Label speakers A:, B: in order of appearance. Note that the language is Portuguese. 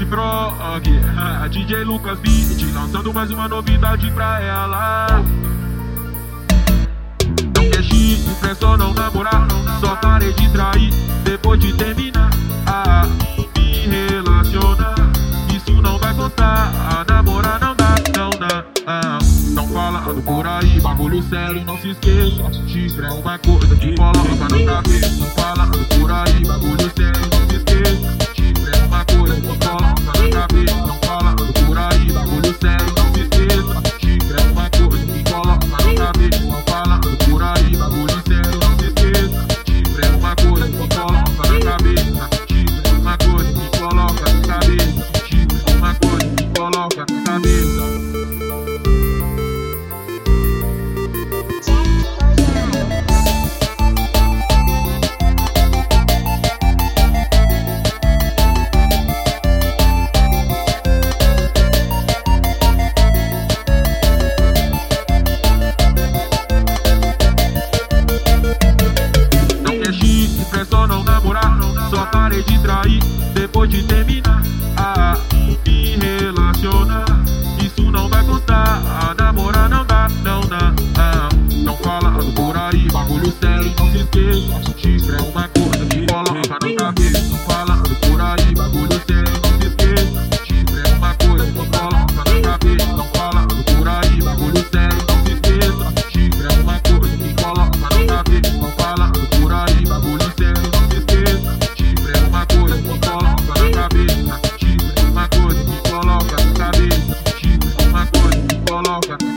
A: A DJ Lucas Beat lançando mais uma novidade pra ela. Não quer só não namorar. Só parei de trair depois de terminar. Ah, me relacionar. Isso não vai contar. A namorar não dá, não dá. Ah, não falando por aí, bagulho sério, não se esqueça. Chifre é uma coisa que coloca na é só não namorar. Só parei de trair depois de terminar. Ah, me relacionar. Isso não vai contar. A namorar não dá, não dá. Ah, não falando por aí, bagulho sério, não se esqueça. Chifre é uma thousand.